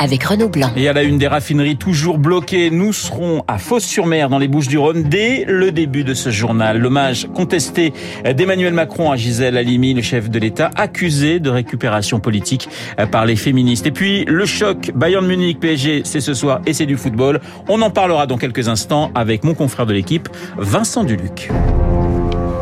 avec Renaud Blanc. Et à la une des raffineries toujours bloquées, nous serons à Fos-sur-Mer dans les Bouches-du-Rhône dès le début de ce journal. L'hommage contesté d'Emmanuel Macron à Gisèle Halimi, le chef de l'État, accusé de récupération politique par les féministes. Et puis le choc Bayern Munich PSG, c'est ce soir et c'est du football. On en parlera dans quelques instants avec mon confrère de l'équipe, Vincent Duluc.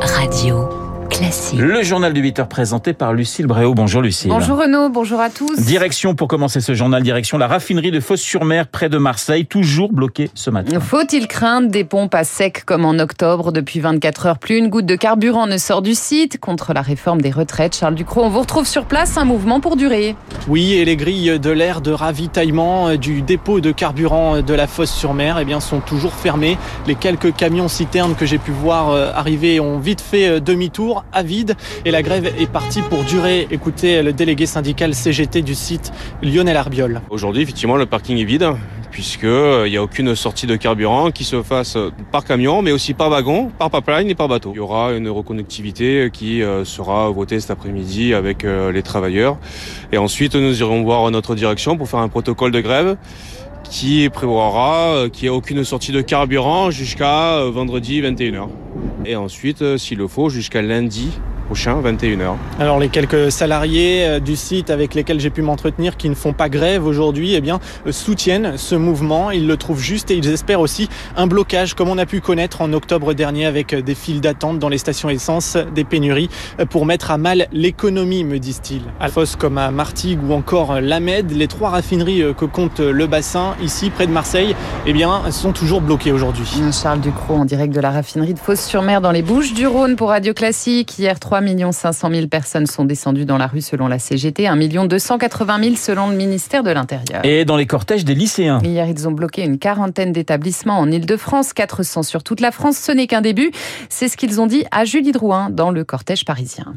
Radio. Classique. Le journal du 8h présenté par Lucille Bréau. Bonjour Lucille. Bonjour Renaud, bonjour à tous. Direction pour commencer ce journal, direction la raffinerie de Fos-sur-Mer près de Marseille, toujours bloquée ce matin. Faut-il craindre des pompes à sec comme en octobre Depuis 24 heures, plus une goutte de carburant ne sort du site. Contre la réforme des retraites, Charles Ducrot, on vous retrouve sur place, un mouvement pour durer. Oui, et les grilles de l'air de ravitaillement du dépôt de carburant de la Fosse-sur-Mer eh bien, sont toujours fermées. Les quelques camions citernes que j'ai pu voir arriver ont vite fait demi-tour à vide et la grève est partie pour durer. Écoutez le délégué syndical CGT du site, Lionel Arbiol. Aujourd'hui, effectivement, le parking est vide puisqu'il n'y a aucune sortie de carburant qui se fasse par camion, mais aussi par wagon, par pipeline et par bateau. Il y aura une reconnectivité qui sera votée cet après-midi avec les travailleurs. Et ensuite, nous irons voir notre direction pour faire un protocole de grève qui prévoira qu'il n'y ait aucune sortie de carburant jusqu'à vendredi 21h. Et ensuite, s'il le faut, jusqu'à lundi prochain, 21h. Alors les quelques salariés du site avec lesquels j'ai pu m'entretenir qui ne font pas grève aujourd'hui, eh bien soutiennent ce mouvement, ils le trouvent juste et ils espèrent aussi un blocage comme on a pu connaître en octobre dernier avec des files d'attente dans les stations essence, des pénuries pour mettre à mal l'économie, me disent-ils. À Fos comme à Martigues ou encore Lamed, les trois raffineries que compte le bassin ici près de Marseille, eh bien sont toujours bloquées aujourd'hui. Charles Ducrot en direct de la raffinerie de Fos-sur-Mer dans les Bouches du Rhône pour Radio Classique. Hier 3 500 000 personnes sont descendues dans la rue selon la CGT, 1 280 000 selon le ministère de l'Intérieur. Et dans les cortèges des lycéens Hier, ils ont bloqué une quarantaine d'établissements en Ile-de-France, 400 sur toute la France. Ce n'est qu'un début. C'est ce qu'ils ont dit à Julie Drouin dans le cortège parisien.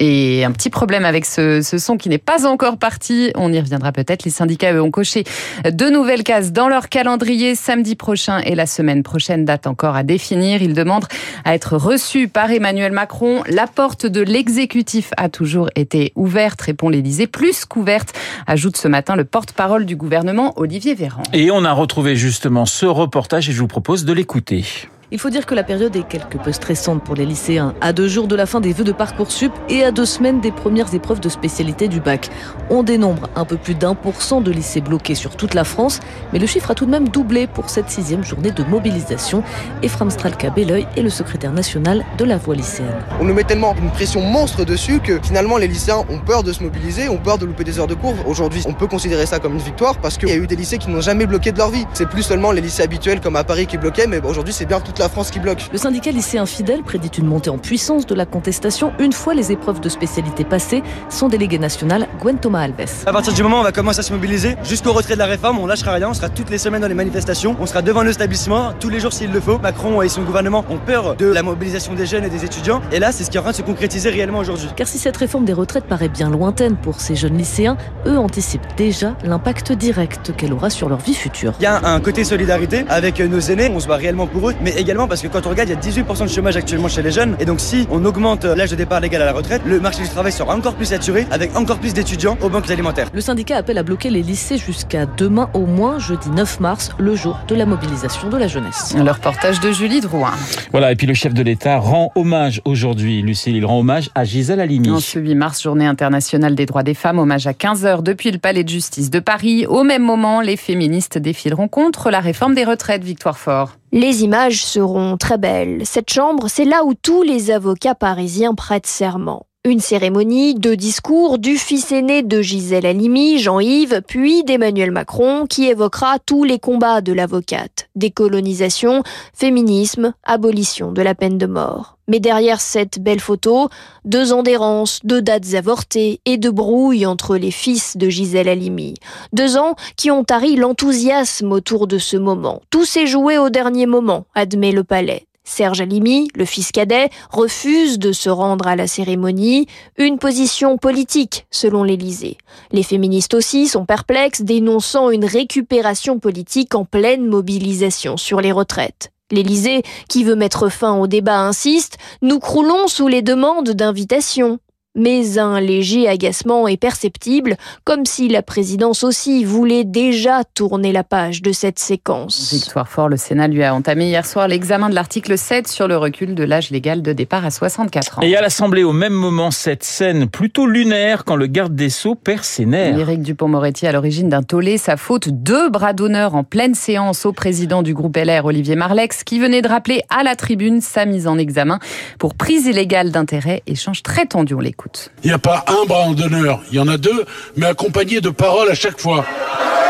Et un petit problème avec ce, ce son qui n'est pas encore parti. On y reviendra peut-être. Les syndicats, eux, ont coché deux nouvelles cases dans leur calendrier samedi prochain et la semaine prochaine, date encore à définir. Ils demandent à être reçus par Emmanuel Macron. La porte de l'exécutif a toujours été ouverte, répond l'Élysée, plus qu'ouverte, ajoute ce matin le porte-parole du gouvernement, Olivier Véran. Et on a retrouvé justement ce reportage et je vous propose de l'écouter. Il faut dire que la période est quelque peu stressante pour les lycéens. À deux jours de la fin des vœux de Parcoursup et à deux semaines des premières épreuves de spécialité du bac. On dénombre un peu plus d'un pour cent de lycées bloqués sur toute la France, mais le chiffre a tout de même doublé pour cette sixième journée de mobilisation. Ephraim Stralka Belleuil est le secrétaire national de la voie lycéenne. On nous met tellement une pression monstre dessus que finalement les lycéens ont peur de se mobiliser, ont peur de louper des heures de cours. Aujourd'hui, on peut considérer ça comme une victoire parce qu'il y a eu des lycées qui n'ont jamais bloqué de leur vie. C'est plus seulement les lycées habituels comme à Paris qui bloquaient, mais aujourd'hui c'est bien toute la France qui bloque. Le syndicat lycéen fidèle prédit une montée en puissance de la contestation une fois les épreuves de spécialité passées. Son délégué national, Gwen Thomas Alves. À partir du moment où on va commencer à se mobiliser, jusqu'au retrait de la réforme, on lâchera rien, on sera toutes les semaines dans les manifestations, on sera devant l'établissement tous les jours s'il le faut. Macron et son gouvernement ont peur de la mobilisation des jeunes et des étudiants, et là c'est ce qui est en train de se concrétiser réellement aujourd'hui. Car si cette réforme des retraites paraît bien lointaine pour ces jeunes lycéens, eux anticipent déjà l'impact direct qu'elle aura sur leur vie future. Il y a un côté solidarité avec nos aînés, on se bat réellement pour eux, mais également parce que quand on regarde, il y a 18% de chômage actuellement chez les jeunes. Et donc, si on augmente l'âge de départ légal à la retraite, le marché du travail sera encore plus saturé avec encore plus d'étudiants aux banques alimentaires. Le syndicat appelle à bloquer les lycées jusqu'à demain au moins, jeudi 9 mars, le jour de la mobilisation de la jeunesse. Le reportage de Julie Drouin. Voilà, et puis le chef de l'État rend hommage aujourd'hui, Lucille, il rend hommage à Gisèle Halimi. En ce 8 mars, journée internationale des droits des femmes, hommage à 15h depuis le palais de justice de Paris. Au même moment, les féministes défileront contre la réforme des retraites, Victoire Fort. Les images seront très belles. Cette chambre, c'est là où tous les avocats parisiens prêtent serment. Une cérémonie, deux discours du fils aîné de Gisèle Halimi, Jean-Yves, puis d'Emmanuel Macron, qui évoquera tous les combats de l'avocate. Décolonisation, féminisme, abolition de la peine de mort. Mais derrière cette belle photo, deux ans d'errance, deux dates avortées et de brouille entre les fils de Gisèle Halimi. Deux ans qui ont tari l'enthousiasme autour de ce moment. Tout s'est joué au dernier moment, admet le palais. Serge Alimi, le fils cadet, refuse de se rendre à la cérémonie, une position politique selon l'Élysée. Les féministes aussi sont perplexes, dénonçant une récupération politique en pleine mobilisation sur les retraites. L'Élysée, qui veut mettre fin au débat, insiste, nous croulons sous les demandes d'invitation mais un léger agacement est perceptible, comme si la présidence aussi voulait déjà tourner la page de cette séquence. Victoire Fort, le Sénat lui a entamé hier soir l'examen de l'article 7 sur le recul de l'âge légal de départ à 64 ans. Et à l'Assemblée, au même moment, cette scène plutôt lunaire quand le garde des Sceaux perd ses nerfs. Éric Dupont-Moretti à l'origine d'un tollé, sa faute, deux bras d'honneur en pleine séance au président du groupe LR, Olivier Marlex, qui venait de rappeler à la tribune sa mise en examen pour prise illégale d'intérêt, échange très tendu, on l'écoute. Il n'y a pas un bras d'honneur, il y en a deux, mais accompagnés de paroles à chaque fois.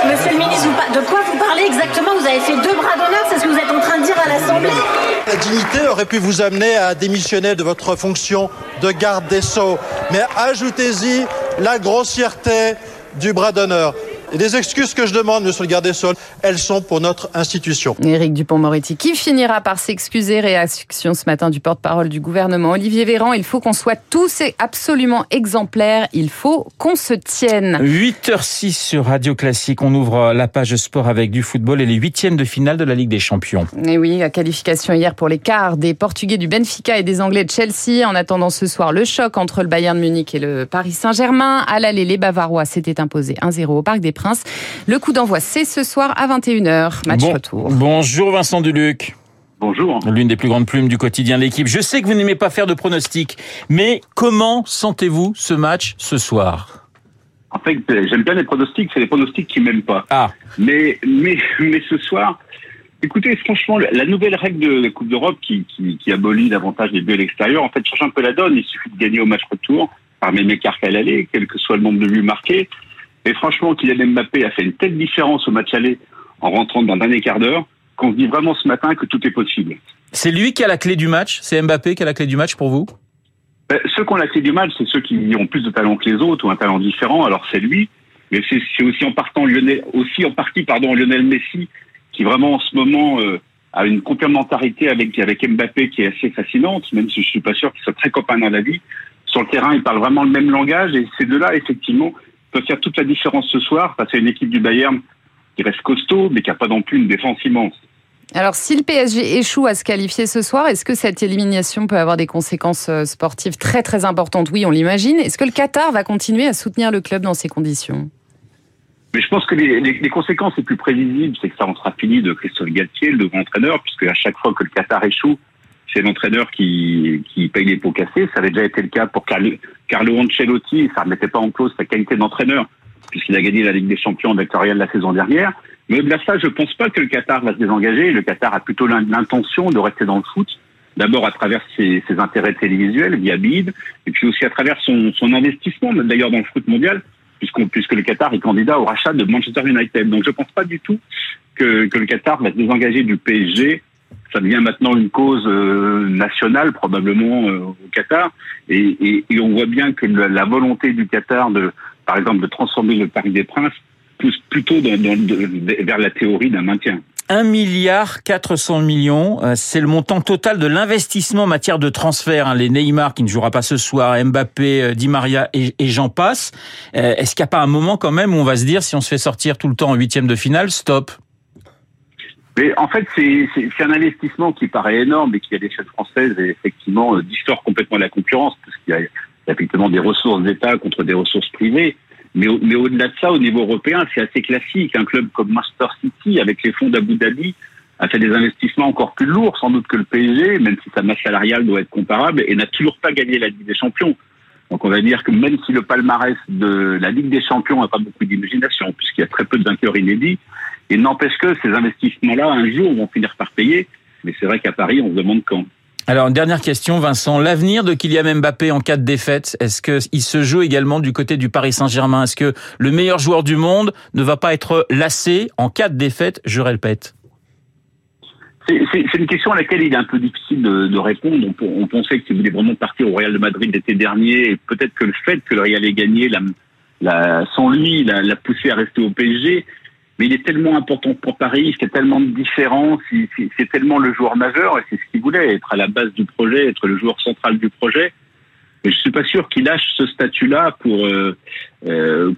Monsieur le ministre, de quoi vous parlez exactement? Vous avez fait deux bras d'honneur, c'est ce que vous êtes en train de dire à l'Assemblée. La dignité aurait pu vous amener à démissionner de votre fonction de garde des Sceaux, mais ajoutez-y la grossièreté du bras d'honneur. Et les excuses que je demande, monsieur le garde des Sceaux, elles sont pour notre institution. Éric Dupont-Moretti qui finira par s'excuser. Réaction ce matin du porte-parole du gouvernement, Olivier Véran. Il faut qu'on soit tous absolument exemplaires. Il faut qu'on se tienne. 8h06 sur Radio Classique. On ouvre la page sport avec du football et les huitièmes de finale de la Ligue des Champions. Et oui, la qualification hier pour les quarts des Portugais du Benfica et des Anglais de Chelsea. En attendant ce soir, le choc entre le Bayern Munich et le Paris Saint-Germain. À l'aller, les Bavarois s'étaient imposés 1-0 au Parc des Princes. Le coup d'envoi, c'est ce soir à 21h. Match retour. Bonjour Vincent Duluc. Bonjour. L'une des plus grandes plumes du quotidien de l'équipe. Je sais que vous n'aimez pas faire de pronostics, mais comment sentez-vous ce match ce soir? En fait, j'aime bien les pronostics, c'est les pronostics qui m'aiment pas. Ah. Mais, mais, mais ce soir, écoutez, franchement, la nouvelle règle de la Coupe d'Europe qui, qui, qui abolit davantage les buts à l'extérieur, en fait, change un peu la donne. Il suffit de gagner au match retour par même écart qu'à l'aller, quel que soit le nombre de buts marqués. Et franchement, Kylian Mbappé a fait une telle différence au match aller en rentrant dans le dernier quart d'heure qu'on se dit vraiment ce matin que tout est possible. C'est lui qui a la clé du match? C'est Mbappé qui a la clé du match pour vous? Ben, Ceux qui ont la clé du match, c'est ceux qui ont plus de talent que les autres ou un talent différent. Alors c'est lui, mais c'est aussi en partant Lionel, aussi en partie pardon Lionel Messi qui vraiment en ce moment euh, a une complémentarité avec avec Mbappé qui est assez fascinante, même si je suis pas sûr qu'ils soient très copains dans la vie. Sur le terrain, ils parlent vraiment le même langage et ces deux-là, effectivement, peut faire toute la différence ce soir face à une équipe du Bayern qui reste costaud, mais qui n'a pas non plus une défense immense. Alors, si le PSG échoue à se qualifier ce soir, est-ce que cette élimination peut avoir des conséquences euh, sportives très très importantes? Oui, on l'imagine. Est-ce que le Qatar va continuer à soutenir le club dans ces conditions? Mais je pense que les, les, les, conséquences les plus prévisibles, c'est que ça en sera fini de Christophe Galtier, le grand entraîneur, puisque à chaque fois que le Qatar échoue, c'est l'entraîneur qui, paye les pots cassés. Ça avait déjà été le cas pour Carlo, Ancelotti. Ça ne remettait pas en cause sa qualité d'entraîneur, puisqu'il a gagné la Ligue des Champions Real la saison dernière. Mais au-delà de ça, je ne pense pas que le Qatar va se désengager. Le Qatar a plutôt l'intention de rester dans le foot. D'abord à travers ses, intérêts télévisuels via BID, et puis aussi à travers son, son investissement, d'ailleurs dans le foot mondial, puisque le Qatar est candidat au rachat de Manchester United. Donc je ne pense pas du tout que, que le Qatar va se désengager du PSG ça devient maintenant une cause euh, nationale probablement euh, au Qatar et, et, et, on voit bien que la, volonté du Qatar de par exemple de transformer le Paris des Princes pousse plutôt vers la théorie d'un maintien. 1 milliard 400 millions, euh, c'est le montant total de l'investissement en matière de transfert. Hein. Les Neymar qui ne jouera pas ce soir, Mbappé, Di Maria et, et j'en passe. Est-ce qu'il n'y a pas un moment quand même où on va se dire si on se fait sortir tout le temps en huitième de finale, stop? Mais en fait, c'est un investissement qui paraît énorme, mais qui à l'échelle française, est effectivement, euh, distord complètement la concurrence, parce qu'il y, y, a effectivement des ressources d'État contre des ressources privées. Mais, au, mais au-delà de ça, au niveau européen, c'est assez classique. Un club comme Master City, avec les fonds d'Abu Dhabi, a fait des investissements encore plus lourds, sans doute que le PSG, même si sa masse salariale doit être comparable, et n'a toujours pas gagné la Ligue des Champions. Donc on va dire que même si le palmarès de la Ligue des Champions n'a pas beaucoup d'imagination, puisqu'il y a très peu de vainqueurs inédits, il n'empêche que ces investissements-là, un jour, vont finir par payer. Mais c'est vrai qu'à Paris, on se demande quand. Alors, une dernière question, Vincent. L'avenir de Kylian Mbappé en cas de défaite, est-ce qu'il se joue également du côté du Paris Saint-Germain? Est-ce que le meilleur joueur du monde ne va pas être lassé en cas de défaite? Je répète. C'est une question à laquelle il est un peu difficile de, de répondre. On, on, pensait qu'il voulait vraiment partir au Real de Madrid l'été dernier, et peut-être que le fait que le Real ait gagné, la, la, sans lui, l'a poussé à rester au PSG. Mais il est tellement important pour Paris, c'est tellement de différence, c'est tellement le joueur majeur, et c'est ce qu'il voulait, être à la base du projet, être le joueur central du projet. Mais je suis pas sûr qu'il lâche ce statut-là pour, euh, euh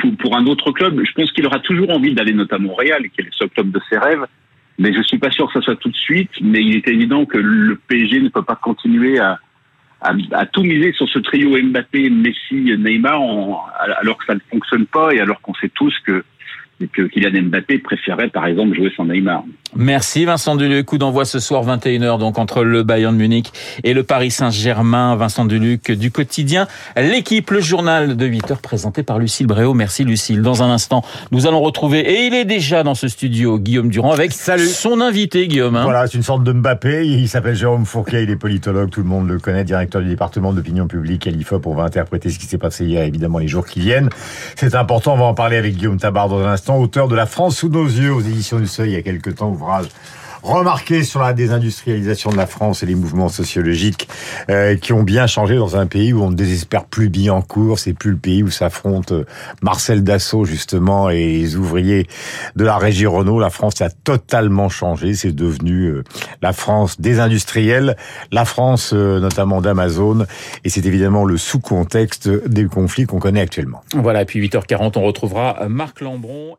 pour, pour, un autre club. Je pense qu'il aura toujours envie d'aller notamment au Real, qui est le club de ses rêves. Mais je suis pas sûr que ça soit tout de suite. Mais il est évident que le PSG ne peut pas continuer à, à, à tout miser sur ce trio Mbappé, Messi, Neymar, alors que ça ne fonctionne pas et alors qu'on sait tous que que Kylian Mbappé préférait par exemple jouer sans Neymar. Merci Vincent Duluc. Coup d'envoi ce soir 21h donc entre le Bayern de Munich et le Paris Saint-Germain. Vincent Duluc du quotidien. L'équipe, le journal de 8h présenté par Lucille Bréau. Merci Lucille. Dans un instant, nous allons retrouver et il est déjà dans ce studio Guillaume Durand avec Salut. son invité Guillaume. Hein. Voilà, c'est une sorte de Mbappé. Il s'appelle Jérôme Fourquet, il est politologue, tout le monde le connaît, directeur du département d'opinion publique à l'IFOP. On va interpréter ce qui s'est passé hier, évidemment les jours qui viennent. C'est important, on va en parler avec Guillaume Tabar dans un instant auteur de La France sous nos yeux aux éditions du Seuil il y a quelques temps, ouvrage remarqué sur la désindustrialisation de la France et les mouvements sociologiques euh, qui ont bien changé dans un pays où on ne désespère plus Billancourt, c'est plus le pays où s'affrontent euh, Marcel Dassault justement et les ouvriers de la régie Renault. La France a totalement changé, c'est devenu euh, la France désindustrielle, la France notamment d'Amazon et c'est évidemment le sous-contexte des conflits qu'on connaît actuellement. Voilà, et puis 8h40, on retrouvera Marc Lambron